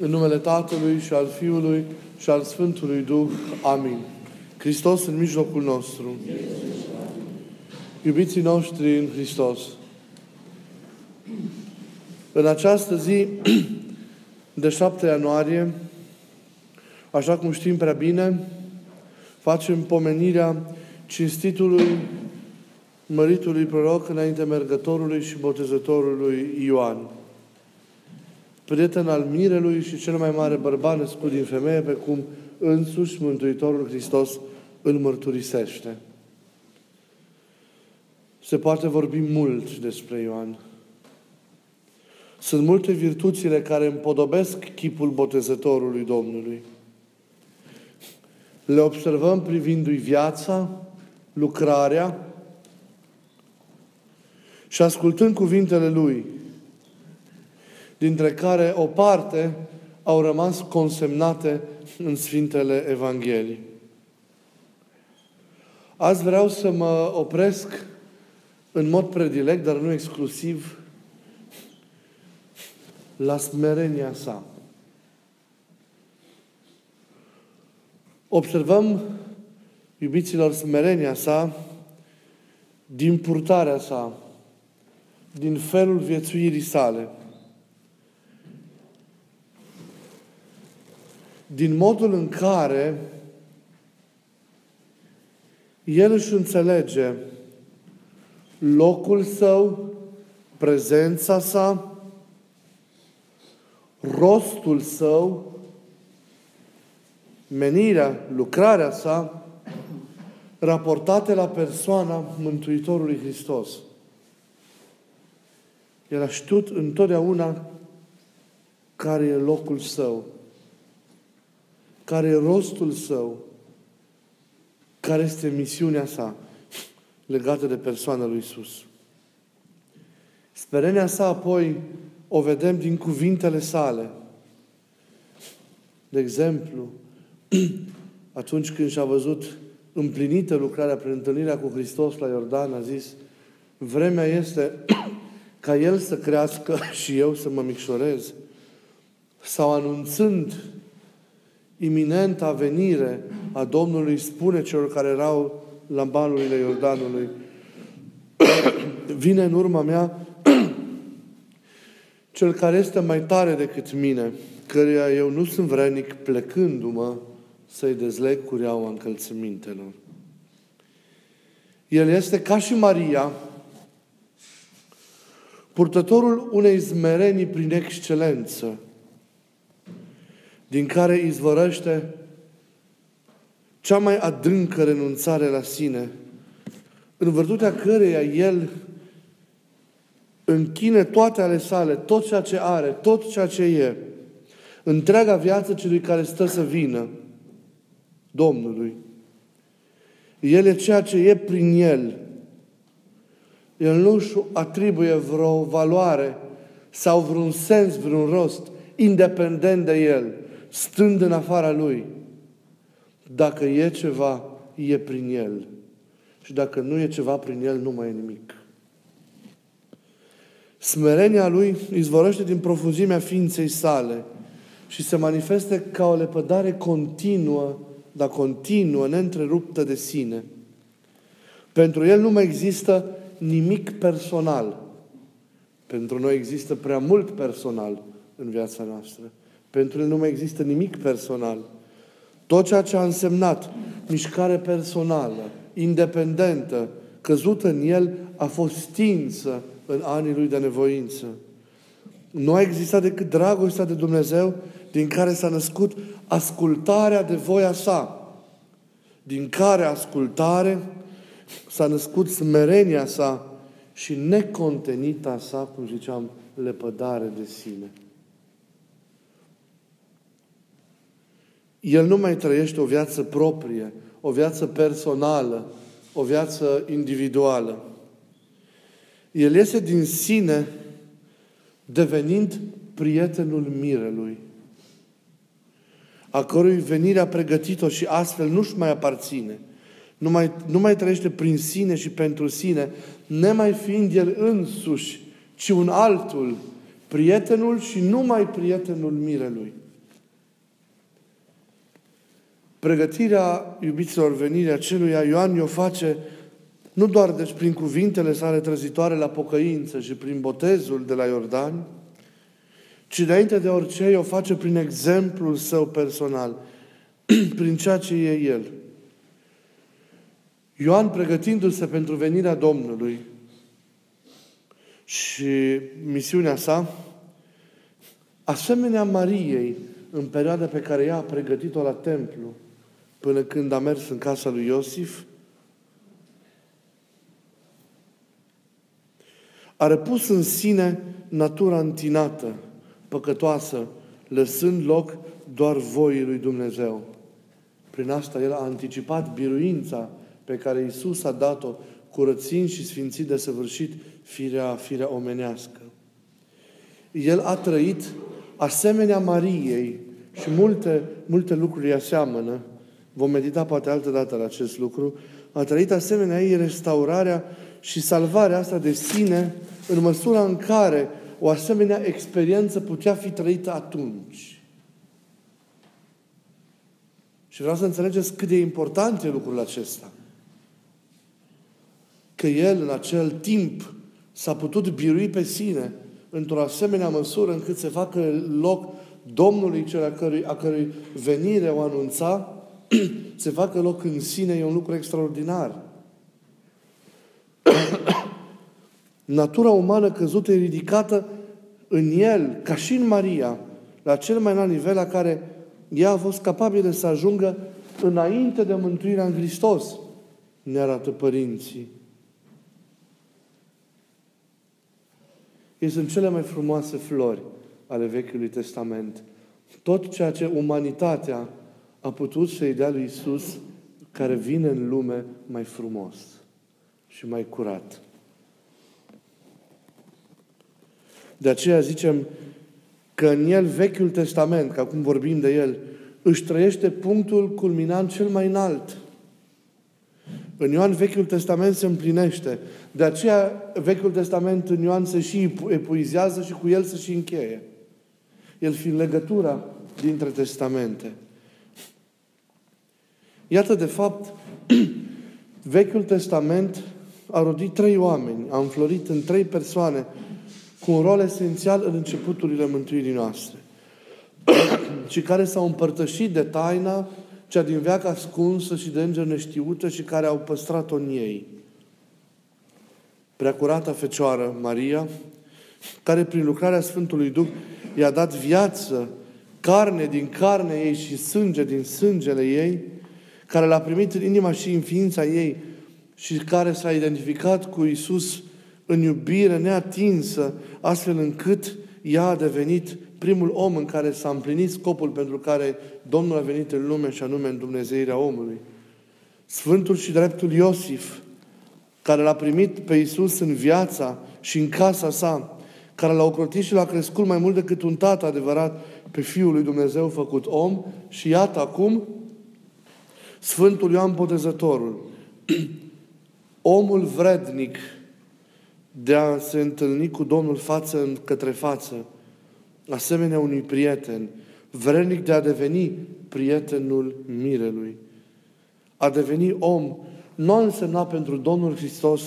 În numele Tatălui și al Fiului și al Sfântului Duh. Amin. Hristos în mijlocul nostru. Iubiții noștri în Hristos. În această zi de 7 ianuarie, așa cum știm prea bine, facem pomenirea cinstitului măritului proroc înainte mergătorului și botezătorului Ioan prieten al mirelui și cel mai mare bărbat născut din femeie, pe cum însuși Mântuitorul Hristos îl mărturisește. Se poate vorbi mult despre Ioan. Sunt multe virtuțile care împodobesc chipul botezătorului Domnului. Le observăm privindu-i viața, lucrarea și ascultând cuvintele lui, dintre care o parte au rămas consemnate în Sfintele Evanghelii. Azi vreau să mă opresc în mod predilect, dar nu exclusiv, la smerenia sa. Observăm, iubiților, smerenia sa din purtarea sa, din felul viețuirii sale – din modul în care el își înțelege locul său, prezența sa, rostul său, menirea, lucrarea sa, raportate la persoana Mântuitorului Hristos. El a știut întotdeauna care e locul său care e rostul său, care este misiunea sa legată de persoana lui Isus. Sperenia sa apoi o vedem din cuvintele sale. De exemplu, atunci când și-a văzut împlinită lucrarea prin întâlnirea cu Hristos la Iordan, a zis, vremea este ca El să crească și eu să mă micșorez. Sau anunțând iminenta venire a Domnului spune celor care erau la balurile Iordanului, vine în urma mea cel care este mai tare decât mine, căruia eu nu sunt vrenic plecându-mă să-i dezleg cureaua încălțămintelor. El este ca și Maria, purtătorul unei zmerenii prin excelență, din care izvorăște cea mai adâncă renunțare la sine, în virtutea căreia El închine toate ale sale, tot ceea ce are, tot ceea ce e, întreaga viață celui care stă să vină, Domnului. El e ceea ce e prin El. El nu își atribuie vreo valoare sau vreun sens, vreun rost, independent de El stând în afara Lui. Dacă e ceva, e prin El. Și dacă nu e ceva prin El, nu mai e nimic. Smerenia Lui izvorăște din profunzimea ființei sale și se manifeste ca o lepădare continuă, dar continuă, neîntreruptă de sine. Pentru El nu mai există nimic personal. Pentru noi există prea mult personal în viața noastră. Pentru el nu mai există nimic personal. Tot ceea ce a însemnat mișcare personală, independentă, căzută în el, a fost stinsă în anii lui de nevoință. Nu a existat decât dragostea de Dumnezeu din care s-a născut ascultarea de voia sa, din care ascultare s-a născut smerenia sa și necontenita sa, cum ziceam, lepădare de sine. El nu mai trăiește o viață proprie, o viață personală, o viață individuală. El iese din sine devenind prietenul mirelui, a cărui venire a pregătit-o și astfel nu-și mai aparține. Nu mai, nu mai trăiește prin sine și pentru sine, nemai fiind el însuși, ci un altul, Prietenul și numai prietenul mirelui. Pregătirea iubiților venirea aceluia, Ioan o face nu doar deci prin cuvintele sale trăzitoare la pocăință și prin botezul de la Iordan, ci înainte de orice o face prin exemplul său personal, prin ceea ce e el. Ioan, pregătindu-se pentru venirea Domnului și misiunea sa, asemenea Mariei, în perioada pe care ea a pregătit-o la templu, până când a mers în casa lui Iosif, a repus în sine natura întinată, păcătoasă, lăsând loc doar voii lui Dumnezeu. Prin asta el a anticipat biruința pe care Isus a dat-o, curățind și sfințit de săvârșit firea, firea omenească. El a trăit asemenea Mariei și multe, multe lucruri îi aseamănă. Vom medita poate altă dată la acest lucru. A trăit asemenea ei restaurarea și salvarea asta de sine în măsura în care o asemenea experiență putea fi trăită atunci. Și vreau să înțelegeți cât de important e lucrul acesta. Că el, în acel timp, s-a putut birui pe sine într-o asemenea măsură încât să facă loc Domnului cel a cărui, a cărui venire o anunța, se facă loc în sine, e un lucru extraordinar. Natura umană căzută e ridicată în el, ca și în Maria, la cel mai înalt nivel la care ea a fost capabilă să ajungă înainte de mântuirea în Hristos, ne arată părinții. Ei sunt cele mai frumoase flori ale Vechiului Testament. Tot ceea ce umanitatea a putut să-i dea lui Isus, care vine în lume mai frumos și mai curat. De aceea zicem că în el Vechiul Testament, că acum vorbim de el, își trăiește punctul culminant cel mai înalt. În Ioan Vechiul Testament se împlinește. De aceea Vechiul Testament în Ioan se și epuizează și cu el se și încheie. El fiind legătura dintre testamente. Iată, de fapt, Vechiul Testament a rodit trei oameni, a înflorit în trei persoane cu un rol esențial în începuturile mântuirii noastre și care s-au împărtășit de taina cea din veac ascunsă și de înger neștiută și care au păstrat-o în ei. Preacurata Fecioară Maria, care prin lucrarea Sfântului Duh i-a dat viață, carne din carne ei și sânge din sângele ei, care l-a primit în inima și în ființa ei și care s-a identificat cu Isus în iubire neatinsă, astfel încât ea a devenit primul om în care s-a împlinit scopul pentru care Domnul a venit în lume și anume în Dumnezeirea omului. Sfântul și dreptul Iosif, care l-a primit pe Isus în viața și în casa sa, care l-a ocrotit și l-a crescut mai mult decât un tată adevărat pe Fiul lui Dumnezeu făcut om și iată acum Sfântul Ioan Botezătorul, omul vrednic de a se întâlni cu Domnul față în către față, asemenea unui prieten, vrednic de a deveni prietenul mirelui. A deveni om nu a însemnat pentru Domnul Hristos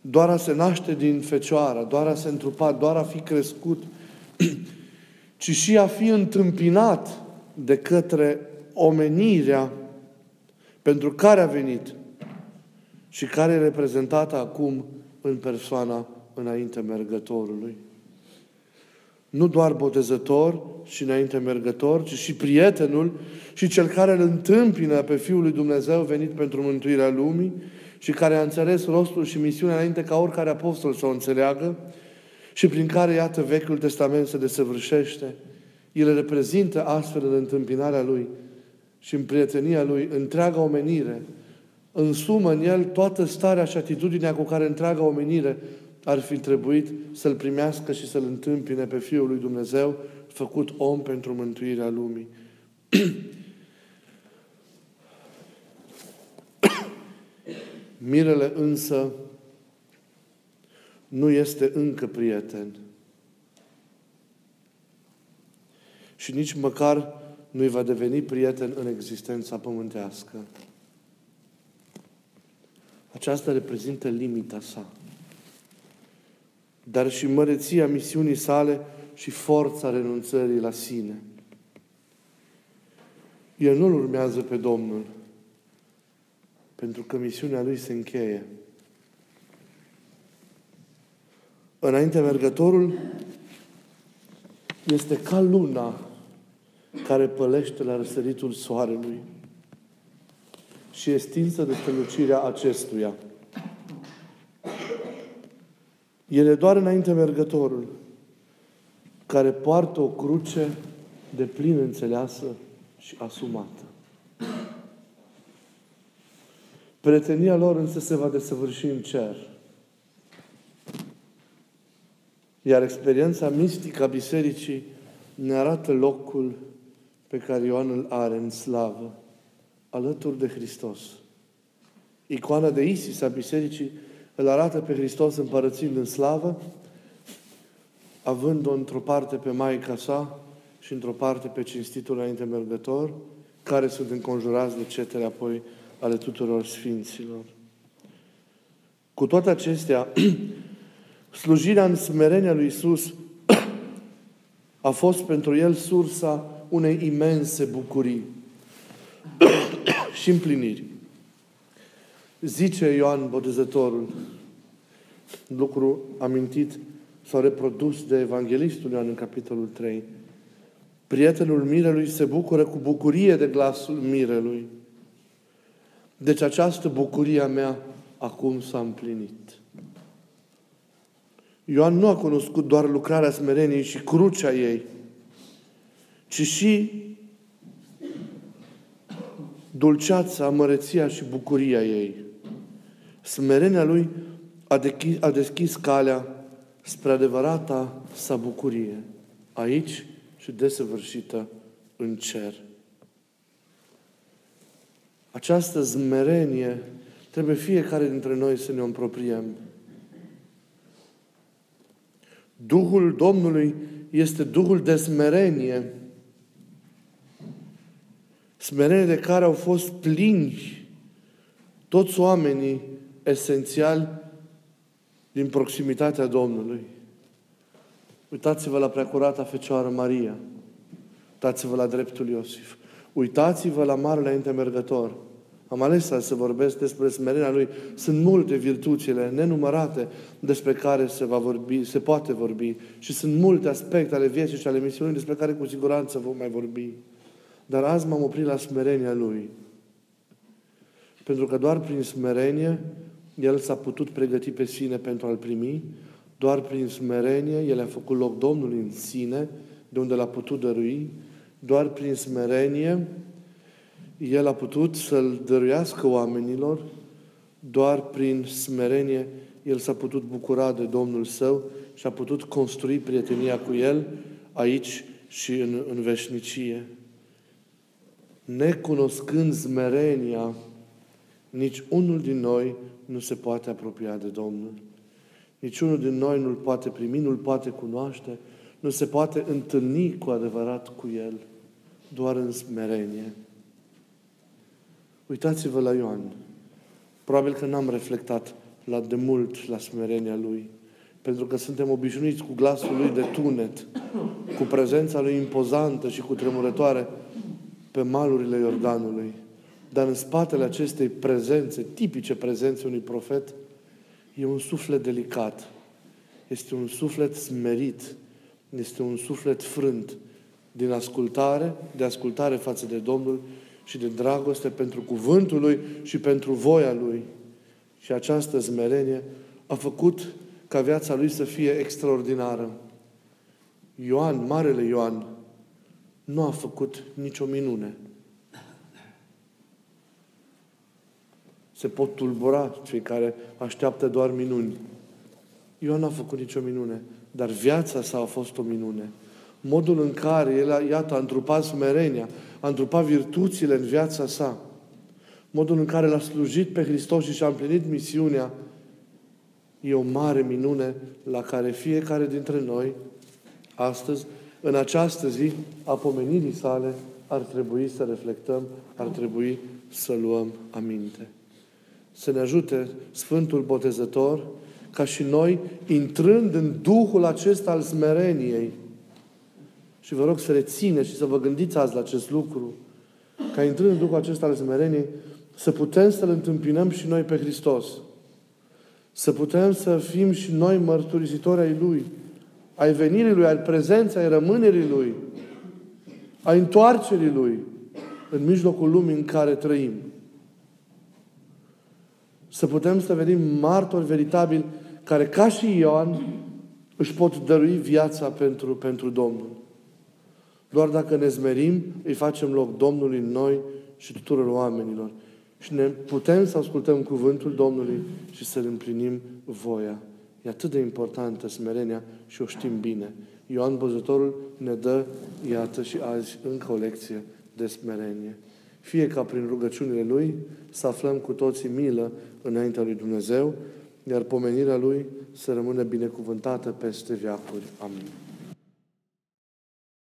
doar a se naște din fecioară, doar a se întrupa, doar a fi crescut, ci și a fi întâmpinat de către omenirea pentru care a venit și care e reprezentată acum în persoana înainte mergătorului. Nu doar botezător și înainte mergător, ci și prietenul și cel care îl întâmpină pe Fiul lui Dumnezeu venit pentru mântuirea lumii și care a înțeles rostul și misiunea înainte ca oricare apostol să o înțeleagă și prin care, iată, Vechiul Testament se desăvârșește. El reprezintă astfel în întâmpinarea Lui și în prietenia Lui întreaga omenire, însumă în El toată starea și atitudinea cu care întreaga omenire ar fi trebuit să-L primească și să-L întâmpine pe Fiul lui Dumnezeu, făcut om pentru mântuirea lumii. Mirele însă nu este încă prieten. și nici măcar nu-i va deveni prieten în existența pământească. Aceasta reprezintă limita sa. Dar și măreția misiunii sale și forța renunțării la sine. El nu-L urmează pe Domnul, pentru că misiunea Lui se încheie. Înainte mergătorul este ca luna care pălește la răsăritul soarelui și e stinsă de strălucirea acestuia. El e doar înainte mergătorul care poartă o cruce de plin înțeleasă și asumată. Prietenia lor însă se va desăvârși în cer. Iar experiența mistică a bisericii ne arată locul pe care Ioan îl are în slavă, alături de Hristos. Icoana de Isis a bisericii îl arată pe Hristos împărățind în slavă, având-o într-o parte pe Maica sa și într-o parte pe cinstitul înainte mergător, care sunt înconjurați de cetele apoi ale tuturor sfinților. Cu toate acestea, slujirea în smerenia lui Isus a fost pentru el sursa unei imense bucurii și împliniri. Zice Ioan Botezătorul, lucru amintit sau reprodus de Evanghelistul Ioan în capitolul 3. Prietenul mirelui se bucură cu bucurie de glasul mirelui. Deci această bucurie a mea acum s-a împlinit. Ioan nu a cunoscut doar lucrarea smereniei și crucea ei, ci și dulceața, măreția și bucuria ei. Smerenia lui a deschis, a deschis calea spre adevărata sa bucurie, aici și desăvârșită în cer. Această zmerenie trebuie fiecare dintre noi să ne o împropriem. Duhul Domnului este Duhul de smerenie, smerenie de care au fost plini toți oamenii esențiali din proximitatea Domnului. Uitați-vă la preacurata Fecioară Maria. Uitați-vă la dreptul Iosif. Uitați-vă la Marele Întemergător. Am ales să vorbesc despre smerenia Lui. Sunt multe virtuțile nenumărate despre care se, va vorbi, se poate vorbi și sunt multe aspecte ale vieții și ale misiunii despre care cu siguranță vom mai vorbi. Dar azi m-am oprit la smerenia Lui. Pentru că doar prin smerenie El s-a putut pregăti pe sine pentru a-L primi, doar prin smerenie El a făcut loc Domnului în sine, de unde l-a putut dărui, doar prin smerenie el a putut să-L dăruiască oamenilor, doar prin smerenie El s-a putut bucura de Domnul Său și a putut construi prietenia cu El aici și în, în veșnicie. Necunoscând smerenia, nici unul din noi nu se poate apropia de Domnul. Nici unul din noi nu-L poate primi, nu-L poate cunoaște, nu se poate întâlni cu adevărat cu El, doar în smerenie. Uitați-vă la Ioan. Probabil că n-am reflectat la de mult la smerenia lui. Pentru că suntem obișnuiți cu glasul lui de tunet, cu prezența lui impozantă și cu tremurătoare pe malurile Iordanului. Dar în spatele acestei prezențe, tipice prezențe unui profet, e un suflet delicat. Este un suflet smerit. Este un suflet frânt din ascultare, de ascultare față de Domnul și de dragoste pentru cuvântul Lui și pentru voia Lui. Și această zmerenie a făcut ca viața Lui să fie extraordinară. Ioan, Marele Ioan, nu a făcut nicio minune. Se pot tulbura cei care așteaptă doar minuni. Ioan n-a făcut nicio minune, dar viața sa a fost o minune. Modul în care el, iată, a întrupat smerenia, a întrupat virtuțile în viața sa, modul în care l-a slujit pe Hristos și și-a împlinit misiunea, e o mare minune la care fiecare dintre noi astăzi în această zi a pomenirii sale ar trebui să reflectăm, ar trebui să luăm aminte. Să ne ajute Sfântul Botezător ca și noi, intrând în Duhul acesta al smereniei, și vă rog să rețineți și să vă gândiți azi la acest lucru, ca intrând în Duhul acesta al smereniei, să putem să-L întâmpinăm și noi pe Hristos. Să putem să fim și noi mărturisitori ai Lui, ai venirii Lui, ai prezenței, ai rămânerii Lui, ai întoarcerii Lui în mijlocul lumii în care trăim. Să putem să venim martori veritabili care, ca și Ioan, își pot dărui viața pentru, pentru Domnul. Doar dacă ne zmerim, îi facem loc Domnului în noi și tuturor oamenilor. Și ne putem să ascultăm cuvântul Domnului și să-L împlinim voia. E atât de importantă smerenia și o știm bine. Ioan Băzătorul ne dă, iată și azi, încă o lecție de smerenie. Fie ca prin rugăciunile Lui să aflăm cu toții milă înaintea Lui Dumnezeu, iar pomenirea Lui să rămână binecuvântată peste viacuri. Amin.